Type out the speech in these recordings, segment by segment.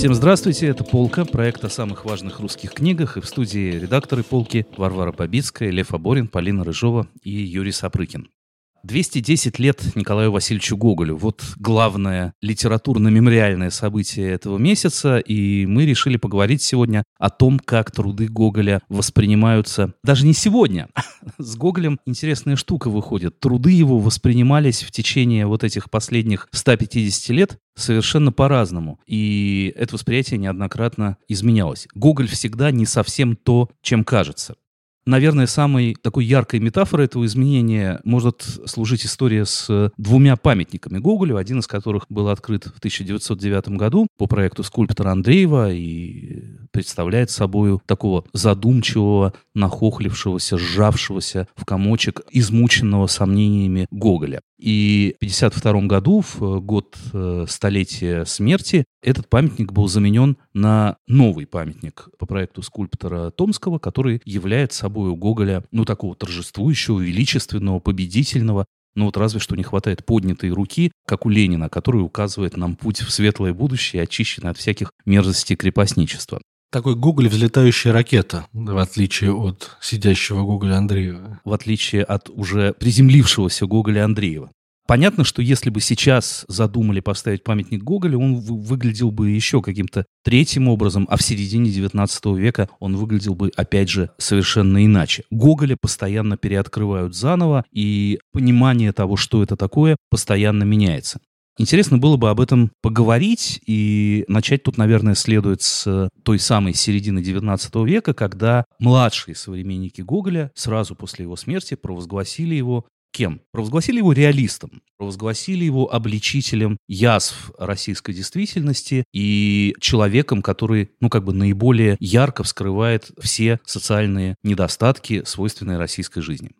Всем здравствуйте, это «Полка», проект о самых важных русских книгах, и в студии редакторы «Полки» Варвара Побицкая, Лев Аборин, Полина Рыжова и Юрий Сапрыкин. 210 лет Николаю Васильевичу Гоголю. Вот главное литературно-мемориальное событие этого месяца, и мы решили поговорить сегодня о том, как труды Гоголя воспринимаются. Даже не сегодня. С Гоголем интересная штука выходит. Труды его воспринимались в течение вот этих последних 150 лет совершенно по-разному. И это восприятие неоднократно изменялось. Гоголь всегда не совсем то, чем кажется. Наверное, самой такой яркой метафорой этого изменения может служить история с двумя памятниками Гоголю, один из которых был открыт в 1909 году по проекту скульптора Андреева и представляет собой такого задумчивого, нахохлившегося, сжавшегося в комочек, измученного сомнениями Гоголя. И в 1952 году, в год э, столетия смерти, этот памятник был заменен на новый памятник по проекту скульптора Томского, который является собой у Гоголя, ну, такого торжествующего, величественного, победительного, ну вот разве что не хватает поднятой руки, как у Ленина, который указывает нам путь в светлое будущее, очищенное от всяких мерзостей крепостничества. Такой Гоголь взлетающая ракета, в отличие от сидящего Гоголя Андреева. В отличие от уже приземлившегося Гоголя Андреева. Понятно, что если бы сейчас задумали поставить памятник Гоголю, он выглядел бы еще каким-то третьим образом, а в середине XIX века он выглядел бы, опять же, совершенно иначе. Гоголя постоянно переоткрывают заново, и понимание того, что это такое, постоянно меняется. Интересно было бы об этом поговорить, и начать тут, наверное, следует с той самой середины XIX века, когда младшие современники Гоголя сразу после его смерти провозгласили его кем? Провозгласили его реалистом, провозгласили его обличителем язв российской действительности и человеком, который, ну, как бы наиболее ярко вскрывает все социальные недостатки, свойственные российской жизни.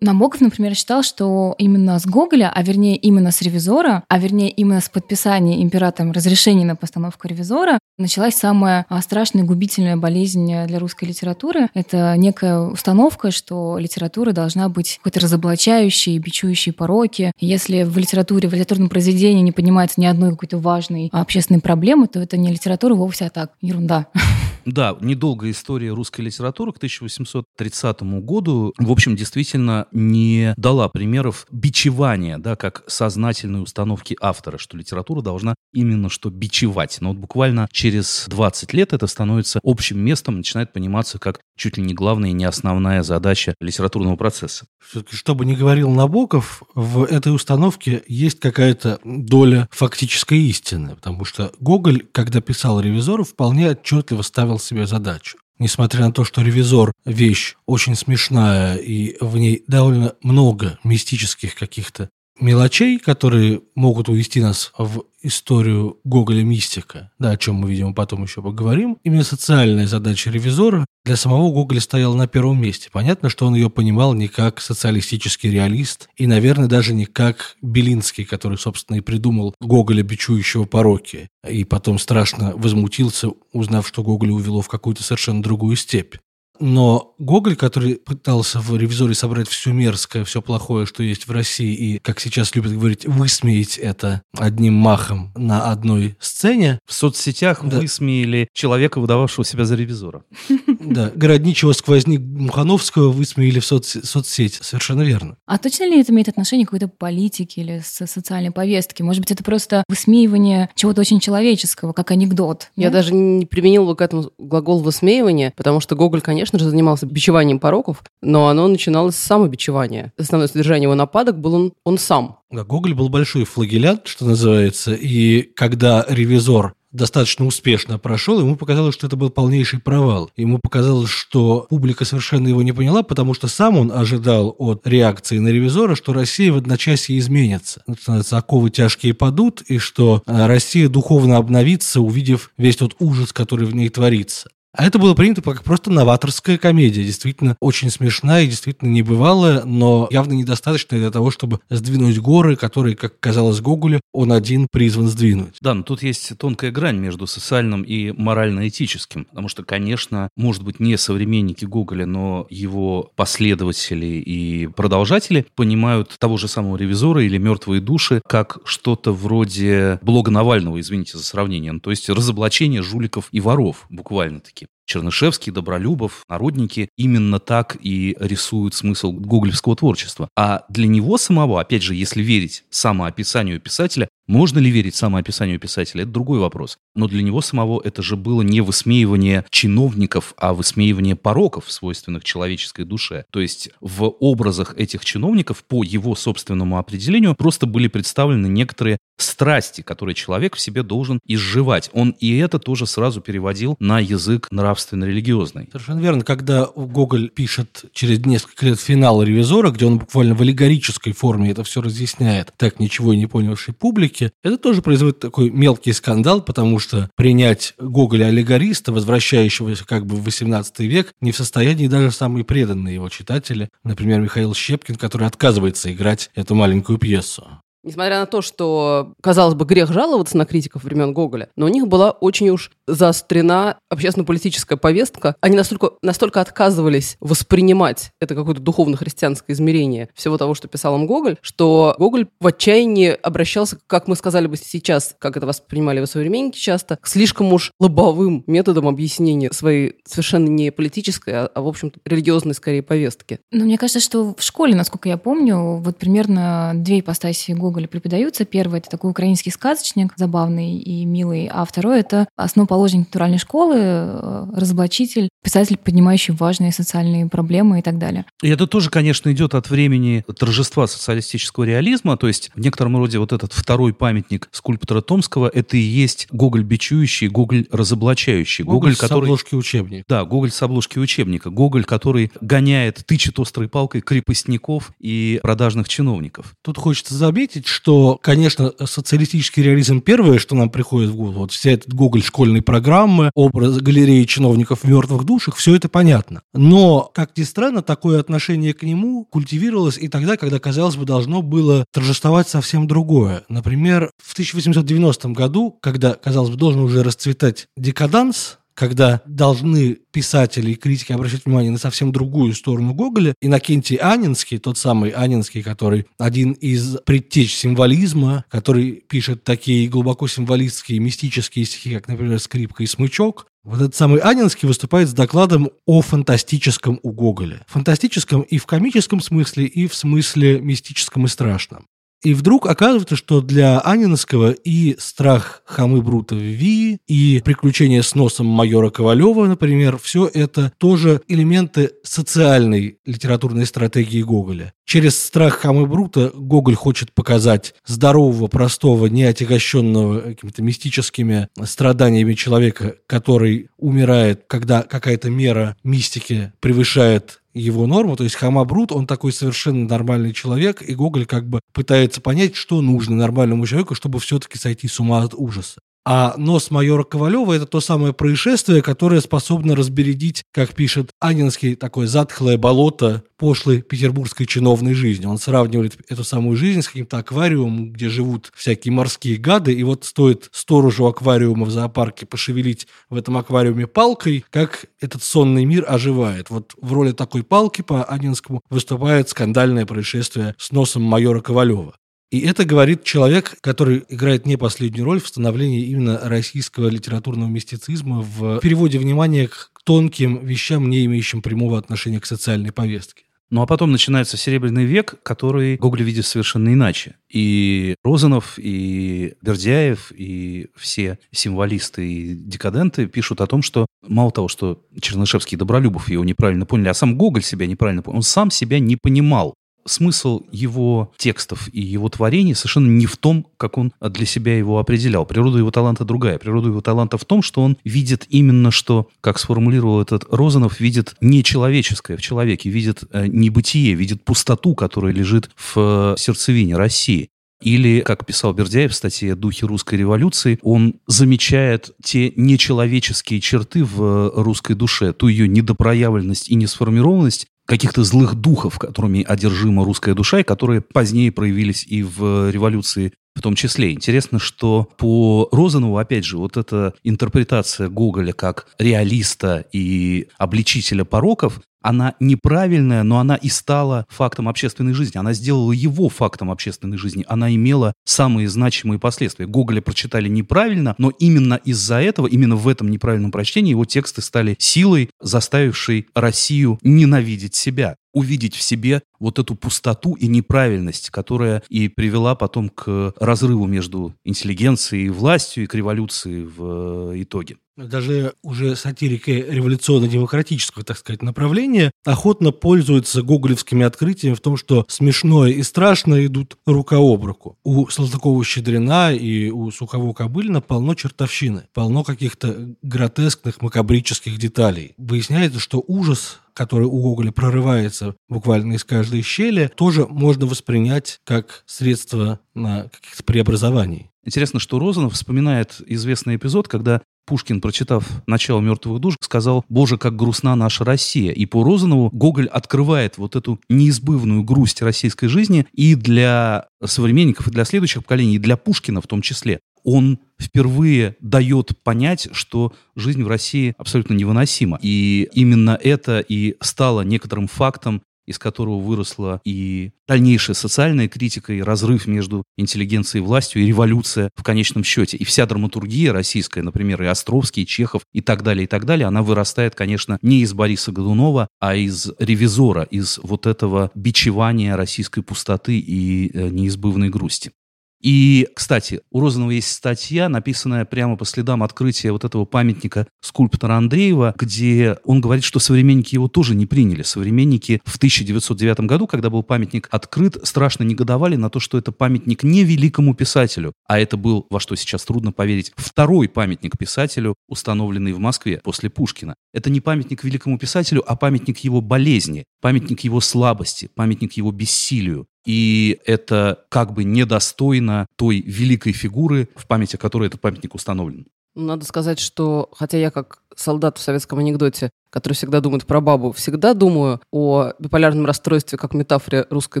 Набоков, например, считал, что именно с Гоголя, а вернее именно с ревизора, а вернее именно с подписания императором разрешения на постановку ревизора, началась самая а, страшная губительная болезнь для русской литературы. Это некая установка, что литература должна быть какой-то разоблачающей, бичующей пороки. Если в литературе, в литературном произведении не поднимается ни одной какой-то важной общественной проблемы, то это не литература вовсе, а так, ерунда. Да, недолгая история русской литературы к 1830 году, в общем, действительно не дала примеров бичевания, да, как сознательной установки автора, что литература должна именно что бичевать. Но вот буквально через 20 лет это становится общим местом, начинает пониматься как чуть ли не главная и не основная задача литературного процесса. Все-таки, что бы ни говорил Набоков, в этой установке есть какая-то доля фактической истины, потому что Гоголь, когда писал «Ревизора», вполне отчетливо ставил поставил себе задачу. Несмотря на то, что «Ревизор» – вещь очень смешная, и в ней довольно много мистических каких-то мелочей, которые могут увести нас в историю Гоголя мистика, да, о чем мы, видимо, потом еще поговорим. Именно социальная задача ревизора для самого Гоголя стояла на первом месте. Понятно, что он ее понимал не как социалистический реалист и, наверное, даже не как Белинский, который, собственно, и придумал Гоголя, бичующего пороки, и потом страшно возмутился, узнав, что Гоголя увело в какую-то совершенно другую степь. Но Гоголь, который пытался в «Ревизоре» собрать все мерзкое, все плохое, что есть в России, и, как сейчас любят говорить, высмеять это одним махом на одной сцене. В соцсетях да. высмеяли человека, выдававшего себя за ревизора. Да, городничего сквозник Мухановского высмеяли в соц соцсети. Совершенно верно. А точно ли это имеет отношение к какой-то политике или социальной повестке? Может быть, это просто высмеивание чего-то очень человеческого, как анекдот? Я даже не применила бы к этому глагол высмеивания, потому что Гоголь, конечно, конечно же, занимался бичеванием пороков, но оно начиналось с самобичевания. Основное содержание его нападок был он, он сам. Да, Гоголь был большой флагелят, что называется, и когда ревизор достаточно успешно прошел, ему показалось, что это был полнейший провал. Ему показалось, что публика совершенно его не поняла, потому что сам он ожидал от реакции на ревизора, что Россия в одночасье изменится. Становятся оковы тяжкие падут, и что э, Россия духовно обновится, увидев весь тот ужас, который в ней творится. А это было принято как просто новаторская комедия, действительно очень смешная и действительно небывалая, но явно недостаточно для того, чтобы сдвинуть горы, которые, как казалось Гоголю, он один призван сдвинуть. Да, но тут есть тонкая грань между социальным и морально-этическим, потому что, конечно, может быть, не современники Гоголя, но его последователи и продолжатели понимают того же самого ревизора или мертвые души как что-то вроде блога Навального, извините за сравнение, ну, то есть разоблачение жуликов и воров, буквально-таки. Чернышевский, Добролюбов, народники именно так и рисуют смысл гоголевского творчества. А для него самого, опять же, если верить самоописанию писателя, можно ли верить самоописанию писателя, это другой вопрос. Но для него самого это же было не высмеивание чиновников, а высмеивание пороков, свойственных человеческой душе. То есть в образах этих чиновников, по его собственному определению, просто были представлены некоторые страсти, которые человек в себе должен изживать. Он и это тоже сразу переводил на язык нравственно-религиозный. Совершенно верно. Когда Гоголь пишет через несколько лет финал «Ревизора», где он буквально в аллегорической форме это все разъясняет, так ничего и не понявшей публике, это тоже производит такой мелкий скандал, потому что принять Гоголя аллегориста, возвращающегося как бы в 18 век, не в состоянии даже самые преданные его читатели, например, Михаил Щепкин, который отказывается играть эту маленькую пьесу. Несмотря на то, что, казалось бы, грех жаловаться на критиков времен Гоголя, но у них была очень уж заострена общественно-политическая повестка. Они настолько, настолько отказывались воспринимать это какое-то духовно-христианское измерение всего того, что писал им Гоголь, что Гоголь в отчаянии обращался, как мы сказали бы сейчас, как это воспринимали его современники часто, к слишком уж лобовым методам объяснения своей совершенно не политической, а, а в общем-то, религиозной скорее повестки. Ну, мне кажется, что в школе, насколько я помню, вот примерно две ипостаси Гоголя Гоголя преподаются. Первый — это такой украинский сказочник, забавный и милый, а второй — это основоположник натуральной школы, э, разоблачитель, писатель, поднимающий важные социальные проблемы и так далее. И это тоже, конечно, идет от времени торжества социалистического реализма, то есть в некотором роде вот этот второй памятник скульптора Томского — это и есть Гоголь бичующий, Гоголь разоблачающий. Гоголь, Гоголь который... с обложки учебника. Да, Гоголь с обложки учебника. Гоголь, который гоняет, тычет острой палкой крепостников и продажных чиновников. Тут хочется заметить, что, конечно, социалистический реализм первое, что нам приходит в голову, вот вся эта Гоголь школьной программы, образ галереи чиновников в мертвых душах, все это понятно. Но, как ни странно, такое отношение к нему культивировалось и тогда, когда, казалось бы, должно было торжествовать совсем другое. Например, в 1890 году, когда, казалось бы, должен уже расцветать декаданс, когда должны писатели и критики обращать внимание на совсем другую сторону Гоголя. Иннокентий Анинский, тот самый Анинский, который один из предтеч символизма, который пишет такие глубоко символистские, мистические стихи, как, например, «Скрипка и смычок», вот этот самый Анинский выступает с докладом о фантастическом у Гоголя. Фантастическом и в комическом смысле, и в смысле мистическом и страшном. И вдруг оказывается, что для Анинского и страх хамы Брута в Ви, и приключения с носом майора Ковалева, например, все это тоже элементы социальной литературной стратегии Гоголя. Через страх хамы Брута Гоголь хочет показать здорового, простого, неотягощенного какими-то мистическими страданиями человека, который умирает, когда какая-то мера мистики превышает его норму, то есть Хамабрут, он такой совершенно нормальный человек, и Гоголь как бы пытается понять, что нужно нормальному человеку, чтобы все-таки сойти с ума от ужаса. А нос майора Ковалева – это то самое происшествие, которое способно разбередить, как пишет Анинский, такое затхлое болото пошлой петербургской чиновной жизни. Он сравнивает эту самую жизнь с каким-то аквариумом, где живут всякие морские гады, и вот стоит сторожу аквариума в зоопарке пошевелить в этом аквариуме палкой, как этот сонный мир оживает. Вот в роли такой палки по Анинскому выступает скандальное происшествие с носом майора Ковалева. И это говорит человек, который играет не последнюю роль в становлении именно российского литературного мистицизма в переводе внимания к тонким вещам, не имеющим прямого отношения к социальной повестке. Ну а потом начинается Серебряный век, который Гоголь видит совершенно иначе. И Розанов, и Бердяев, и все символисты и декаденты пишут о том, что мало того, что Чернышевский и Добролюбов его неправильно поняли, а сам Гоголь себя неправильно понял, он сам себя не понимал смысл его текстов и его творений совершенно не в том, как он для себя его определял. Природа его таланта другая. Природа его таланта в том, что он видит именно что, как сформулировал этот Розанов, видит не человеческое в человеке, видит э, небытие, видит пустоту, которая лежит в сердцевине России. Или, как писал Бердяев в статье «Духи русской революции», он замечает те нечеловеческие черты в русской душе, ту ее недопроявленность и несформированность, каких-то злых духов, которыми одержима русская душа, и которые позднее проявились и в революции в том числе. Интересно, что по Розанову, опять же, вот эта интерпретация Гоголя как реалиста и обличителя пороков, она неправильная, но она и стала фактом общественной жизни. Она сделала его фактом общественной жизни. Она имела самые значимые последствия. Гоголя прочитали неправильно, но именно из-за этого, именно в этом неправильном прочтении его тексты стали силой, заставившей Россию ненавидеть себя увидеть в себе вот эту пустоту и неправильность, которая и привела потом к разрыву между интеллигенцией и властью, и к революции в э, итоге. Даже уже сатирики революционно-демократического, так сказать, направления охотно пользуются гоголевскими открытиями в том, что смешное и страшное идут рука об руку. У Салтыкова-Щедрина и у Сухово-Кобылина полно чертовщины, полно каких-то гротескных макабрических деталей. Выясняется, что ужас который у Гоголя прорывается буквально из каждой щели, тоже можно воспринять как средство на каких-то преобразований. Интересно, что Розанов вспоминает известный эпизод, когда Пушкин, прочитав «Начало мертвых душ», сказал «Боже, как грустна наша Россия». И по Розанову Гоголь открывает вот эту неизбывную грусть российской жизни и для современников, и для следующих поколений, и для Пушкина в том числе. Он впервые дает понять, что жизнь в России абсолютно невыносима. И именно это и стало некоторым фактом из которого выросла и дальнейшая социальная критика, и разрыв между интеллигенцией и властью, и революция в конечном счете. И вся драматургия российская, например, и Островский, и Чехов, и так далее, и так далее, она вырастает, конечно, не из Бориса Годунова, а из ревизора, из вот этого бичевания российской пустоты и э, неизбывной грусти. И, кстати, у Розанова есть статья, написанная прямо по следам открытия вот этого памятника скульптора Андреева, где он говорит, что современники его тоже не приняли. Современники в 1909 году, когда был памятник открыт, страшно негодовали на то, что это памятник не великому писателю, а это был, во что сейчас трудно поверить, второй памятник писателю, установленный в Москве после Пушкина. Это не памятник великому писателю, а памятник его болезни, памятник его слабости, памятник его бессилию. И это как бы недостойно той великой фигуры, в памяти которой этот памятник установлен. Надо сказать, что хотя я как солдат в советском анекдоте, который всегда думает про бабу, всегда думаю о биполярном расстройстве как метафоре русской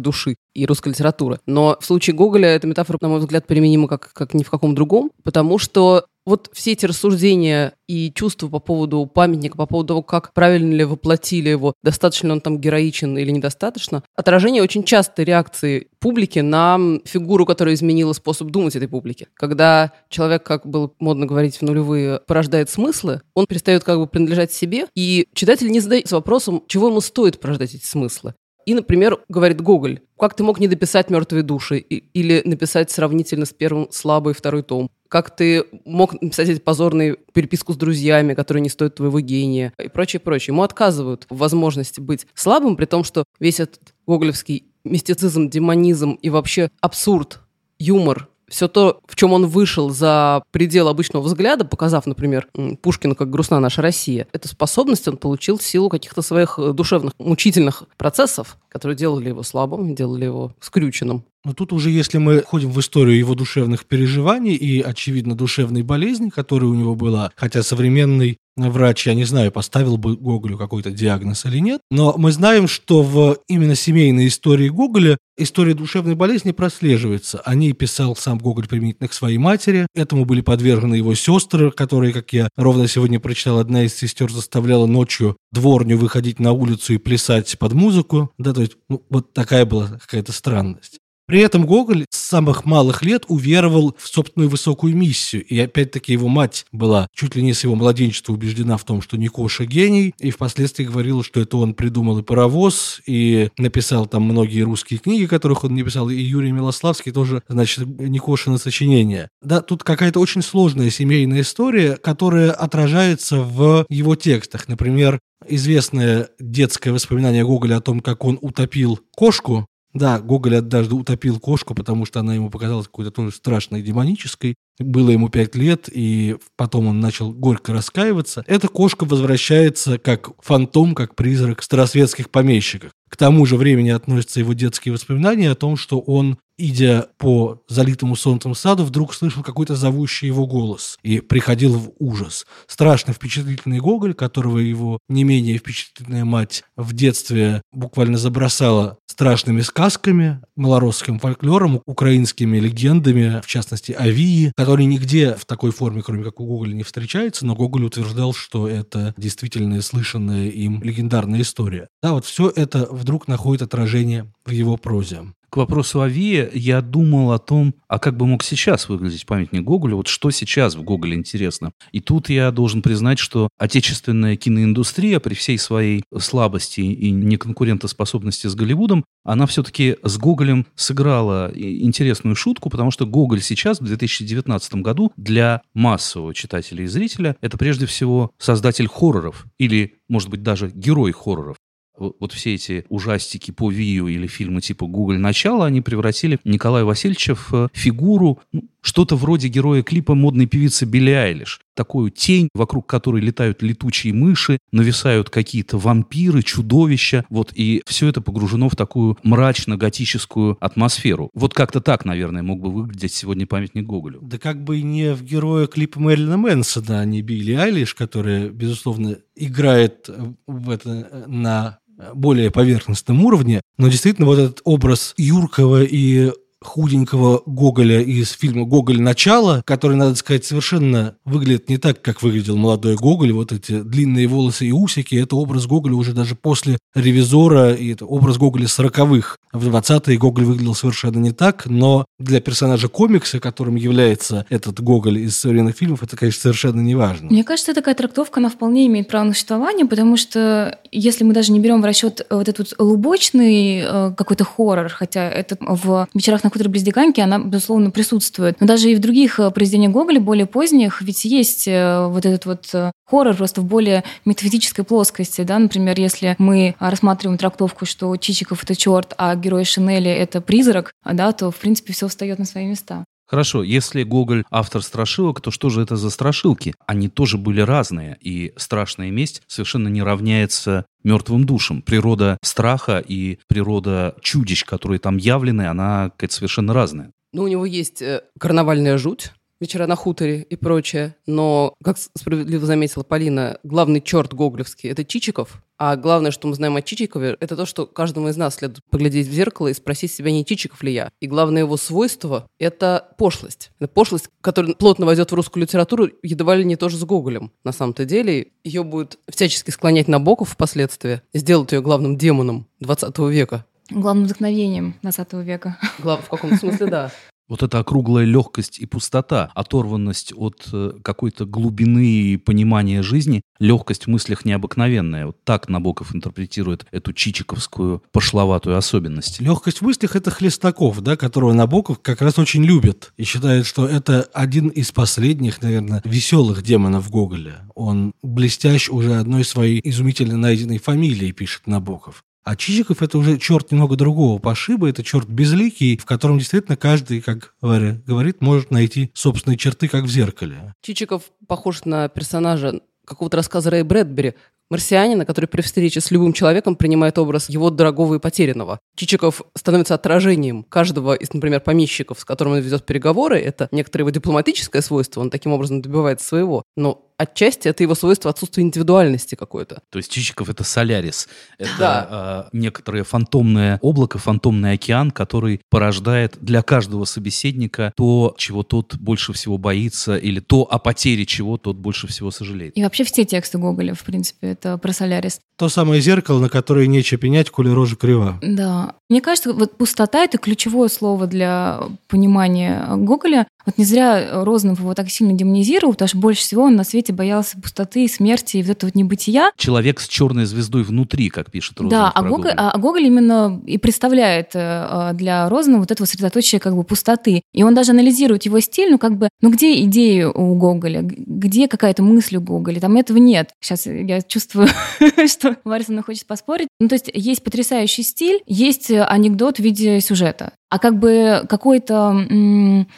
души и русской литературы. Но в случае Гоголя эта метафора, на мой взгляд, применима как, как ни в каком другом, потому что вот все эти рассуждения и чувства по поводу памятника, по поводу того, как правильно ли воплотили его, достаточно он там героичен или недостаточно, отражение очень частой реакции публики на фигуру, которая изменила способ думать этой публики. Когда человек, как было модно говорить в нулевые, порождает смыслы, он перестает как бы принадлежать себе, и читатель не задается вопросом, чего ему стоит порождать эти смыслы. И, например, говорит Гоголь, как ты мог не дописать «Мертвые души» или написать сравнительно с первым слабый второй том? Как ты мог написать эти позорные переписку с друзьями, которые не стоят твоего гения и прочее, прочее. Ему отказывают в возможности быть слабым, при том, что весь этот гоголевский мистицизм, демонизм и вообще абсурд, юмор все то, в чем он вышел за предел обычного взгляда, показав, например, Пушкину как грустна наша Россия, эту способность он получил в силу каких-то своих э, душевных, мучительных процессов, которые делали его слабым, делали его скрюченным. Но тут уже, если мы ходим в историю его душевных переживаний и, очевидно, душевной болезни, которая у него была, хотя современный врач, я не знаю, поставил бы Гоголю какой-то диагноз или нет, но мы знаем, что в именно семейной истории Гоголя история душевной болезни прослеживается. О ней писал сам Гоголь применительно к своей матери. Этому были подвержены его сестры, которые, как я ровно сегодня прочитал, одна из сестер заставляла ночью дворню выходить на улицу и плясать под музыку. Да, то есть ну, вот такая была какая-то странность. При этом Гоголь с самых малых лет уверовал в собственную высокую миссию. И опять-таки его мать была чуть ли не с его младенчества убеждена в том, что Никоша гений, и впоследствии говорила, что это он придумал и паровоз, и написал там многие русские книги, которых он не писал, и Юрий Милославский тоже, значит, Никошина сочинение. Да, тут какая-то очень сложная семейная история, которая отражается в его текстах. Например, известное детское воспоминание Гоголя о том, как он утопил кошку, да, Гоголь однажды утопил кошку, потому что она ему показалась какой-то тоже страшной демонической. Было ему пять лет, и потом он начал горько раскаиваться. Эта кошка возвращается как фантом, как призрак старосветских помещиков. К тому же времени относятся его детские воспоминания о том, что он идя по залитому солнцем саду, вдруг слышал какой-то зовущий его голос и приходил в ужас. Страшно впечатлительный Гоголь, которого его не менее впечатлительная мать в детстве буквально забросала страшными сказками, малоросским фольклором, украинскими легендами, в частности, Авии, которые нигде в такой форме, кроме как у Гоголя, не встречаются, но Гоголь утверждал, что это действительно слышанная им легендарная история. Да, вот все это вдруг находит отражение в его прозе. К вопросу о ВИА я думал о том, а как бы мог сейчас выглядеть памятник Гоголю, вот что сейчас в Гоголе интересно. И тут я должен признать, что отечественная киноиндустрия при всей своей слабости и неконкурентоспособности с Голливудом, она все-таки с Гоголем сыграла интересную шутку, потому что Гоголь сейчас, в 2019 году, для массового читателя и зрителя, это прежде всего создатель хорроров или, может быть, даже герой хорроров вот все эти ужастики по Вию или фильмы типа «Google. Начало», они превратили Николая Васильевича в э, фигуру, ну, что-то вроде героя клипа модной певицы Билли Айлиш. Такую тень, вокруг которой летают летучие мыши, нависают какие-то вампиры, чудовища. Вот, и все это погружено в такую мрачно-готическую атмосферу. Вот как-то так, наверное, мог бы выглядеть сегодня памятник Гоголю. Да как бы не в героя клипа Мэрилина Мэнсона, а не Билли Айлиш, которая, безусловно, играет в это на более поверхностном уровне, но действительно вот этот образ юркого и худенького Гоголя из фильма «Гоголь. Начало», который, надо сказать, совершенно выглядит не так, как выглядел молодой Гоголь. Вот эти длинные волосы и усики – это образ Гоголя уже даже после «Ревизора», и это образ Гоголя сороковых. В 20-е Гоголь выглядел совершенно не так, но для персонажа комикса, которым является этот Гоголь из современных фильмов, это, конечно, совершенно не важно. Мне кажется, такая трактовка, она вполне имеет право на существование, потому что если мы даже не берем в расчет вот этот лубочный э, какой-то хоррор, хотя это в «Вечерах на хуторе близ она, безусловно, присутствует. Но даже и в других э, произведениях Гоголя, более поздних, ведь есть э, вот этот вот э, хоррор просто в более метафизической плоскости, да, например, если мы рассматриваем трактовку, что Чичиков это черт, а герой Шинели это призрак, да, то в принципе все встает на свои места. Хорошо, если Гоголь автор страшилок, то что же это за страшилки? Они тоже были разные, и страшная месть совершенно не равняется мертвым душам. Природа страха и природа чудищ, которые там явлены, она какая-то совершенно разная. Ну, у него есть э, карнавальная жуть, вечера на хуторе и прочее. Но, как справедливо заметила Полина, главный черт гоголевский – это Чичиков. А главное, что мы знаем о Чичикове, это то, что каждому из нас следует поглядеть в зеркало и спросить себя, не Чичиков ли я. И главное его свойство – это пошлость. Это пошлость, которая плотно войдет в русскую литературу, едва ли не тоже с Гоголем. На самом-то деле ее будет всячески склонять на Набоков впоследствии, сделать ее главным демоном 20 века. Главным вдохновением 20 века. Глав, в каком смысле, да. Вот эта округлая легкость и пустота, оторванность от э, какой-то глубины и понимания жизни, легкость в мыслях необыкновенная. Вот так Набоков интерпретирует эту чичиковскую пошловатую особенность. Легкость в мыслях — это Хлестаков, да, которого Набоков как раз очень любит и считает, что это один из последних, наверное, веселых демонов Гоголя. Он блестящ уже одной своей изумительно найденной фамилией, пишет Набоков. А Чичиков это уже черт немного другого пошиба, это черт безликий, в котором действительно каждый, как Варя говорит, может найти собственные черты, как в зеркале. Чичиков похож на персонажа какого-то рассказа Рэя Брэдбери, марсианина, который при встрече с любым человеком принимает образ его дорогого и потерянного. Чичиков становится отражением каждого из, например, помещиков, с которым он ведет переговоры. Это некоторое его дипломатическое свойство, он таким образом добивается своего. Но отчасти это его свойство отсутствия индивидуальности какой-то. То есть Чичиков — это солярис. Это да. э, некоторое фантомное облако, фантомный океан, который порождает для каждого собеседника то, чего тот больше всего боится, или то, о потере чего тот больше всего сожалеет. И вообще все тексты Гоголя, в принципе, это про солярис. То самое зеркало, на которое нечего пенять, коли рожа крива. Да. Мне кажется, вот пустота — это ключевое слово для понимания Гоголя. Вот не зря Розанов его так сильно демонизировал, потому что больше всего он на свете боялся пустоты, смерти и вот этого вот небытия. Человек с черной звездой внутри, как пишет Розанов. Да, а Гоголь, а Гоголь именно и представляет э, для Розанова вот это сосредоточие как бы пустоты. И он даже анализирует его стиль, ну как бы, ну где идеи у Гоголя, где какая-то мысль у Гоголя, там этого нет. Сейчас я чувствую, что Варя хочет поспорить. Ну то есть есть потрясающий стиль, есть анекдот в виде сюжета. А как бы какой-то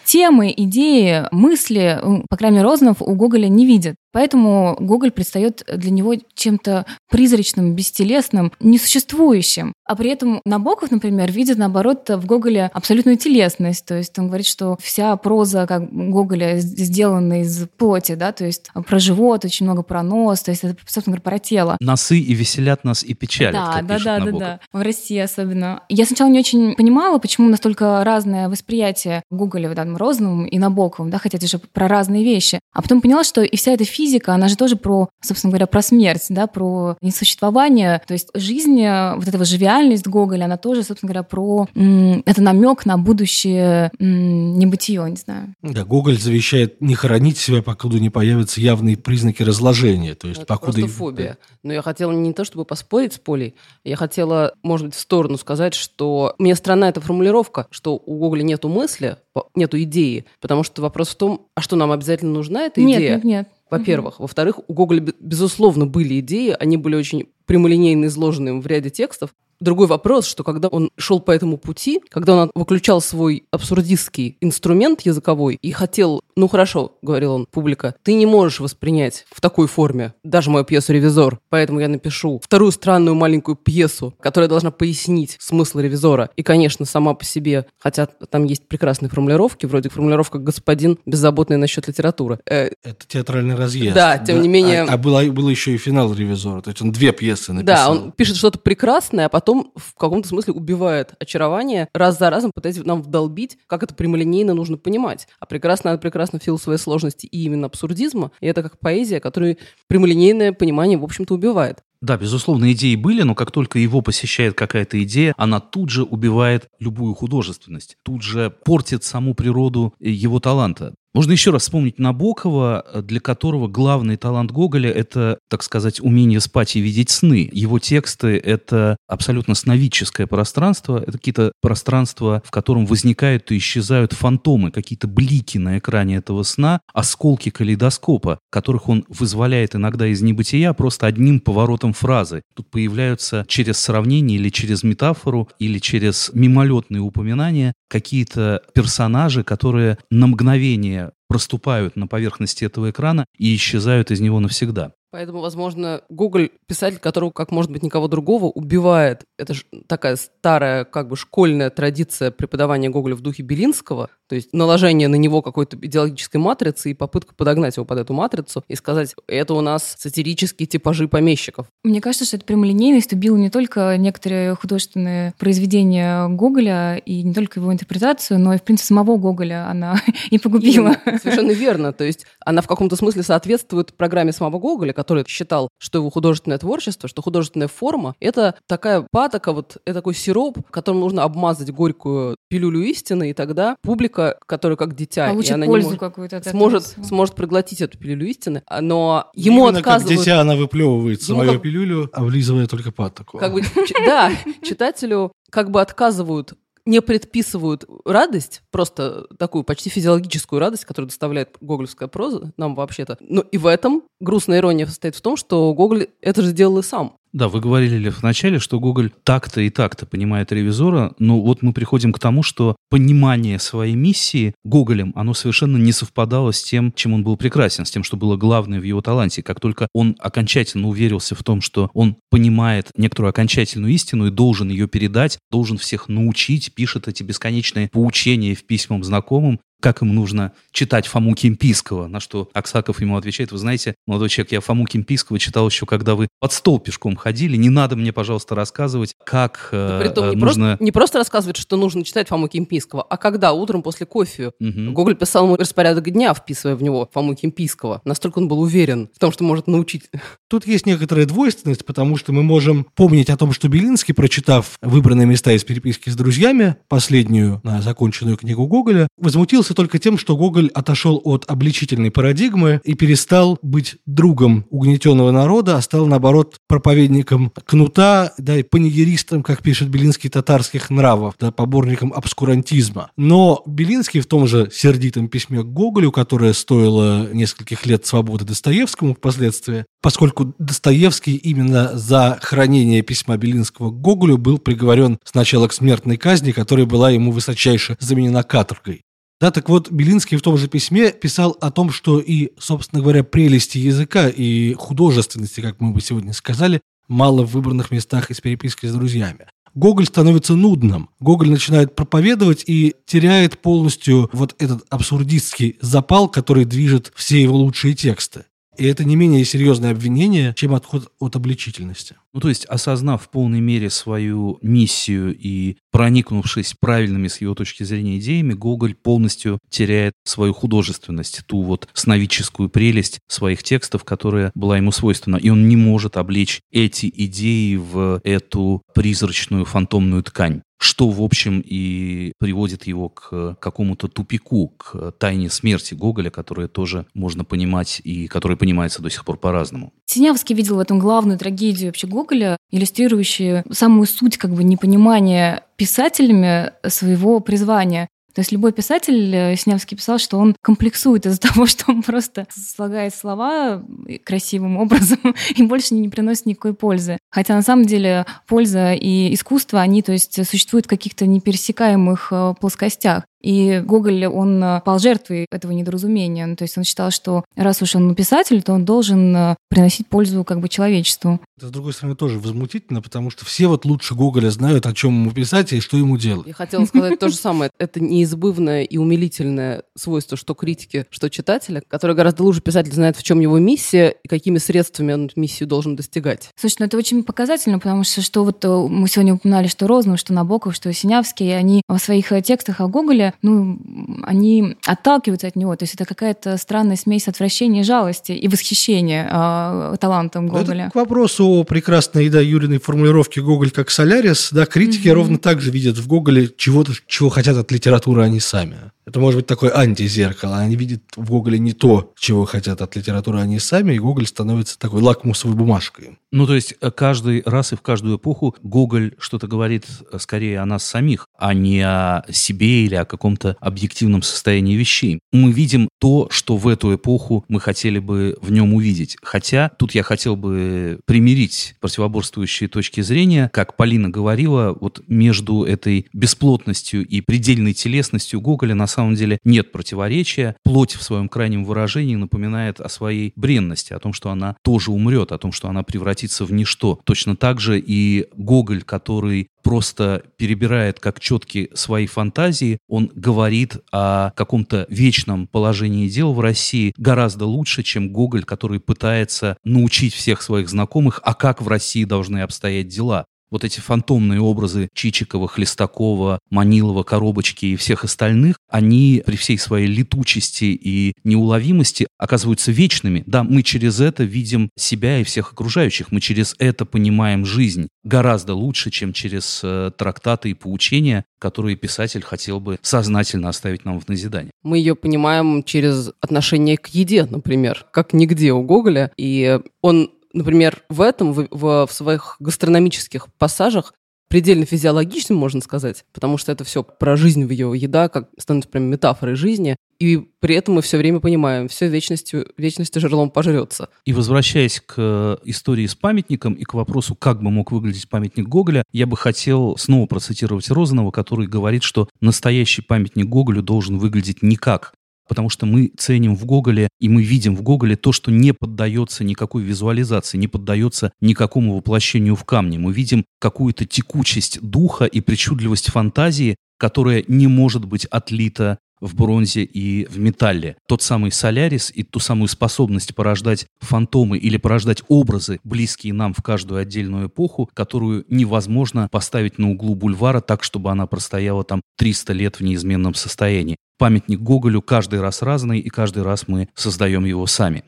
темы, идеи, мысли, по крайней мере, Розанов у Гоголя не видит. Поэтому Гоголь предстает для него чем-то призрачным, бестелесным, несуществующим. А при этом Набоков, например, видит, наоборот, в Гоголе абсолютную телесность. То есть он говорит, что вся проза как Гоголя сделана из плоти, да, то есть про живот, очень много про нос, то есть это, собственно говоря, про тело. Носы и веселят нас, и печалят, Да, как да, пишет да, да, Набоков. да. В России особенно. Я сначала не очень понимала, почему настолько разное восприятие Гоголя, да, Розановым и Набоковым, да, хотя это же про разные вещи. А потом поняла, что и вся эта физика, она же тоже про, собственно говоря, про смерть, да, про несуществование. То есть жизнь, вот эта вот живиальность Гоголя, она тоже, собственно говоря, про... Это намек на будущее небытие, не знаю. Да, Гоголь завещает не хоронить себя, покуда не появятся явные признаки разложения. То есть Это покуда... просто фобия. Но я хотела не то, чтобы поспорить с Полей, я хотела, может быть, в сторону сказать, что мне странна эта формулировка, что у Гоголя нету мысли, нету идеи, потому что вопрос в том, а что нам обязательно нужна эта Нет, идея? нет, нет. Во-первых. Во-вторых, у Гоголя, бе- безусловно, были идеи, они были очень прямолинейно изложены в ряде текстов. Другой вопрос, что когда он шел по этому пути, когда он выключал свой абсурдистский инструмент языковой и хотел, ну хорошо, говорил он, публика, ты не можешь воспринять в такой форме даже мою пьесу «Ревизор», поэтому я напишу вторую странную маленькую пьесу, которая должна пояснить смысл «Ревизора». И, конечно, сама по себе, хотя там есть прекрасные формулировки, вроде формулировка «господин беззаботный насчет литературы». Э, Это театральный разъезд. Да, тем не менее- А, а было, было еще и финал «Ревизора». То есть он две пьесы написал. Да, он пишет что-то прекрасное, а потом в каком-то смысле убивает очарование, раз за разом пытаясь нам вдолбить, как это прямолинейно нужно понимать. А прекрасно, прекрасно в силу своей сложности и именно абсурдизма, и это как поэзия, которую прямолинейное понимание, в общем-то, убивает. Да, безусловно, идеи были, но как только его посещает какая-то идея, она тут же убивает любую художественность, тут же портит саму природу его таланта. Можно еще раз вспомнить Набокова, э, для которого главный талант Гоголя – это, так сказать, умение спать и видеть сны. Его тексты – это абсолютно сновидческое пространство, это какие-то пространства, в котором возникают и исчезают фантомы, какие-то блики на экране этого сна, осколки калейдоскопа, которых он вызволяет иногда из небытия просто одним поворотом фразы. Тут появляются через сравнение или через метафору, или через мимолетные упоминания какие-то персонажи, которые на мгновение проступают на поверхности этого экрана и исчезают из него навсегда. Поэтому, возможно, Гоголь, писатель, которого, как может быть, никого другого, убивает. Это же такая старая, как бы школьная традиция преподавания Гоголя в духе Белинского, то есть наложение на него какой-то идеологической матрицы и попытка подогнать его под эту матрицу и сказать, это у нас сатирические типажи помещиков. Мне кажется, что эта прямолинейность убила не только некоторые художественные произведения Гоголя и не только его интерпретацию, но и, в принципе, самого Гоголя она и погубила. Именно. Совершенно верно. То есть она в каком-то смысле соответствует программе самого Гоголя, который считал, что его художественное творчество, что художественная форма — это такая патока, вот это такой сироп, которым нужно обмазать горькую пилюлю истины, и тогда публика, которая как дитя, и Получит она не пользу может- какую-то от этого сможет, сможет проглотить эту пилюлю истины, а- но ему Именно отказывают... как дитя она выплевывает свою как- пилюлю, облизывая только патоку. Как бы, да, читателю как бы отказывают не предписывают радость, просто такую почти физиологическую радость, которую доставляет гоголевская проза нам вообще-то. Но и в этом грустная ирония состоит в том, что Гоголь это же сделал и сам. Да, вы говорили, Лев, вначале, что Гоголь так-то и так-то понимает ревизора, но вот мы приходим к тому, что понимание своей миссии Гоголем, оно совершенно не совпадало с тем, чем он был прекрасен, с тем, что было главное в его таланте. Как только он окончательно уверился в том, что он понимает некоторую окончательную истину и должен ее передать, должен всех научить, пишет эти бесконечные поучения в письмам знакомым, как ему нужно читать Фому Кимпийского, на что Аксаков ему отвечает, вы знаете, молодой человек, я Фому Кимпийского читал еще, когда вы под стол пешком ходили, не надо мне, пожалуйста, рассказывать, как э, Притом э, не, нужно... просто, не просто рассказывает, что нужно читать Фому Кемпийского, а когда утром после кофе. Мгм. Гоголь писал ему распорядок дня, вписывая в него Фому Кемпийского. Настолько он был уверен в том, что может научить. Тут есть некоторая двойственность, потому что мы можем помнить о том, что Белинский, прочитав выбранные места из переписки с друзьями, последнюю на законченную книгу Гоголя, возмутился только тем, что Гоголь отошел от обличительной парадигмы и перестал быть другом угнетенного народа, а стал, наоборот, проповедником кнута, да, и панигеристом, как пишет Белинский, татарских нравов, да, поборником обскурантизма. Но Белинский в том же сердитом письме к Гоголю, которое стоило нескольких лет свободы Достоевскому впоследствии, поскольку Достоевский именно за хранение письма Белинского к Гоголю был приговорен сначала к смертной казни, которая была ему высочайше заменена каторгой. Да, так вот, Белинский в том же письме писал о том, что и, собственно говоря, прелести языка и художественности, как мы бы сегодня сказали, мало в выбранных местах из переписки с друзьями. Гоголь становится нудным. Гоголь начинает проповедовать и теряет полностью вот этот абсурдистский запал, который движет все его лучшие тексты. И это не менее серьезное обвинение, чем отход от обличительности. Ну, то есть, осознав в полной мере свою миссию и проникнувшись правильными с его точки зрения идеями, Гоголь полностью теряет свою художественность, ту вот сновидческую прелесть своих текстов, которая была ему свойственна. И он не может облечь эти идеи в эту призрачную фантомную ткань что, в общем, и приводит его к какому-то тупику, к тайне смерти Гоголя, которая тоже можно понимать и которая понимается до сих пор по-разному. Синявский видел в этом главную трагедию вообще Гоголя, иллюстрирующую самую суть как бы непонимания писателями своего призвания. То есть любой писатель, э, Снявский писал, что он комплексует из-за того, что он просто слагает слова красивым образом и больше не приносит никакой пользы. Хотя на самом деле польза и искусство, они то есть существуют в каких-то непересекаемых э, плоскостях. И Гоголь, он э, пал жертвой этого недоразумения. Ну, то есть он считал, что раз уж он писатель, то он должен э, приносить пользу как бы человечеству. Это, с другой стороны, тоже возмутительно, потому что все вот лучше Гоголя знают, о чем ему писать и что ему делать. Я хотела сказать то же самое. Это неизбывное и умилительное свойство что критики, что читателя, который гораздо лучше писатель знает, в чем его миссия и какими средствами он миссию должен достигать. Слушай, ну это очень показательно, потому что, что вот э, мы сегодня упоминали, что Рознов, что Набоков, что Синявский, они в своих текстах о Гоголе ну, они отталкиваются от него. То есть это какая-то странная смесь отвращения, жалости и восхищения э, талантом Гоголя. Это к вопросу о прекрасной да, Юриной формулировке «Гоголь как Солярис». Да, критики mm-hmm. ровно так же видят в Гоголе чего-то, чего хотят от литературы они сами. Это может быть такое антизеркало. Они видят в Гоголе не то, чего хотят от литературы они сами, и Гоголь становится такой лакмусовой бумажкой. Ну, то есть э, каждый раз и в каждую эпоху Гоголь что-то говорит э, скорее о нас самих, а не о себе или о каком-то объективном состоянии вещей. Мы видим то, что в эту эпоху мы хотели бы в нем увидеть. Хотя тут я хотел бы примирить противоборствующие точки зрения. Как Полина говорила, вот между этой бесплотностью и предельной телесностью Гоголя на деле нет противоречия. Плоть в своем крайнем выражении напоминает о своей бренности, о том, что она тоже умрет, о том, что она превратится в ничто. Точно так же и Гоголь, который просто перебирает как четкие свои фантазии, он говорит о каком-то вечном положении дел в России гораздо лучше, чем Гоголь, который пытается научить всех своих знакомых, а как в России должны обстоять дела вот эти фантомные образы Чичикова, Хлестакова, Манилова, Коробочки и всех остальных, они при всей своей летучести и неуловимости оказываются вечными. Да, мы через это видим себя и всех окружающих, мы через это понимаем жизнь гораздо лучше, чем через э, трактаты и поучения, которые писатель хотел бы сознательно оставить нам в назидание. Мы ее понимаем через отношение к еде, например, как нигде у Гоголя, и он например, в этом, в, в, в своих гастрономических пассажах предельно физиологичным, можно сказать, потому что это все про жизнь в ее еда, как становится прям метафорой жизни, и при этом мы все время понимаем, все вечностью, вечностью жерлом пожрется. И возвращаясь к истории с памятником и к вопросу, как бы мог выглядеть памятник Гоголя, я бы хотел снова процитировать Розанова, который говорит, что настоящий памятник Гоголю должен выглядеть не как потому что мы ценим в Гоголе, и мы видим в Гоголе то, что не поддается никакой визуализации, не поддается никакому воплощению в камне. Мы видим какую-то текучесть духа и причудливость фантазии, которая не может быть отлита в бронзе и в металле. Тот самый Солярис и ту самую способность порождать фантомы или порождать образы, близкие нам в каждую отдельную эпоху, которую невозможно поставить на углу бульвара так, чтобы она простояла там 300 лет в неизменном состоянии. Памятник Гоголю каждый раз разный, и каждый раз мы создаем его сами.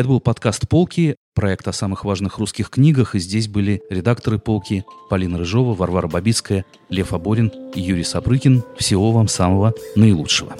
Это был подкаст «Полки», проект о самых важных русских книгах, и здесь были редакторы «Полки» Полина Рыжова, Варвара Бабицкая, Лев Аборин и Юрий Сапрыкин. Всего вам самого наилучшего.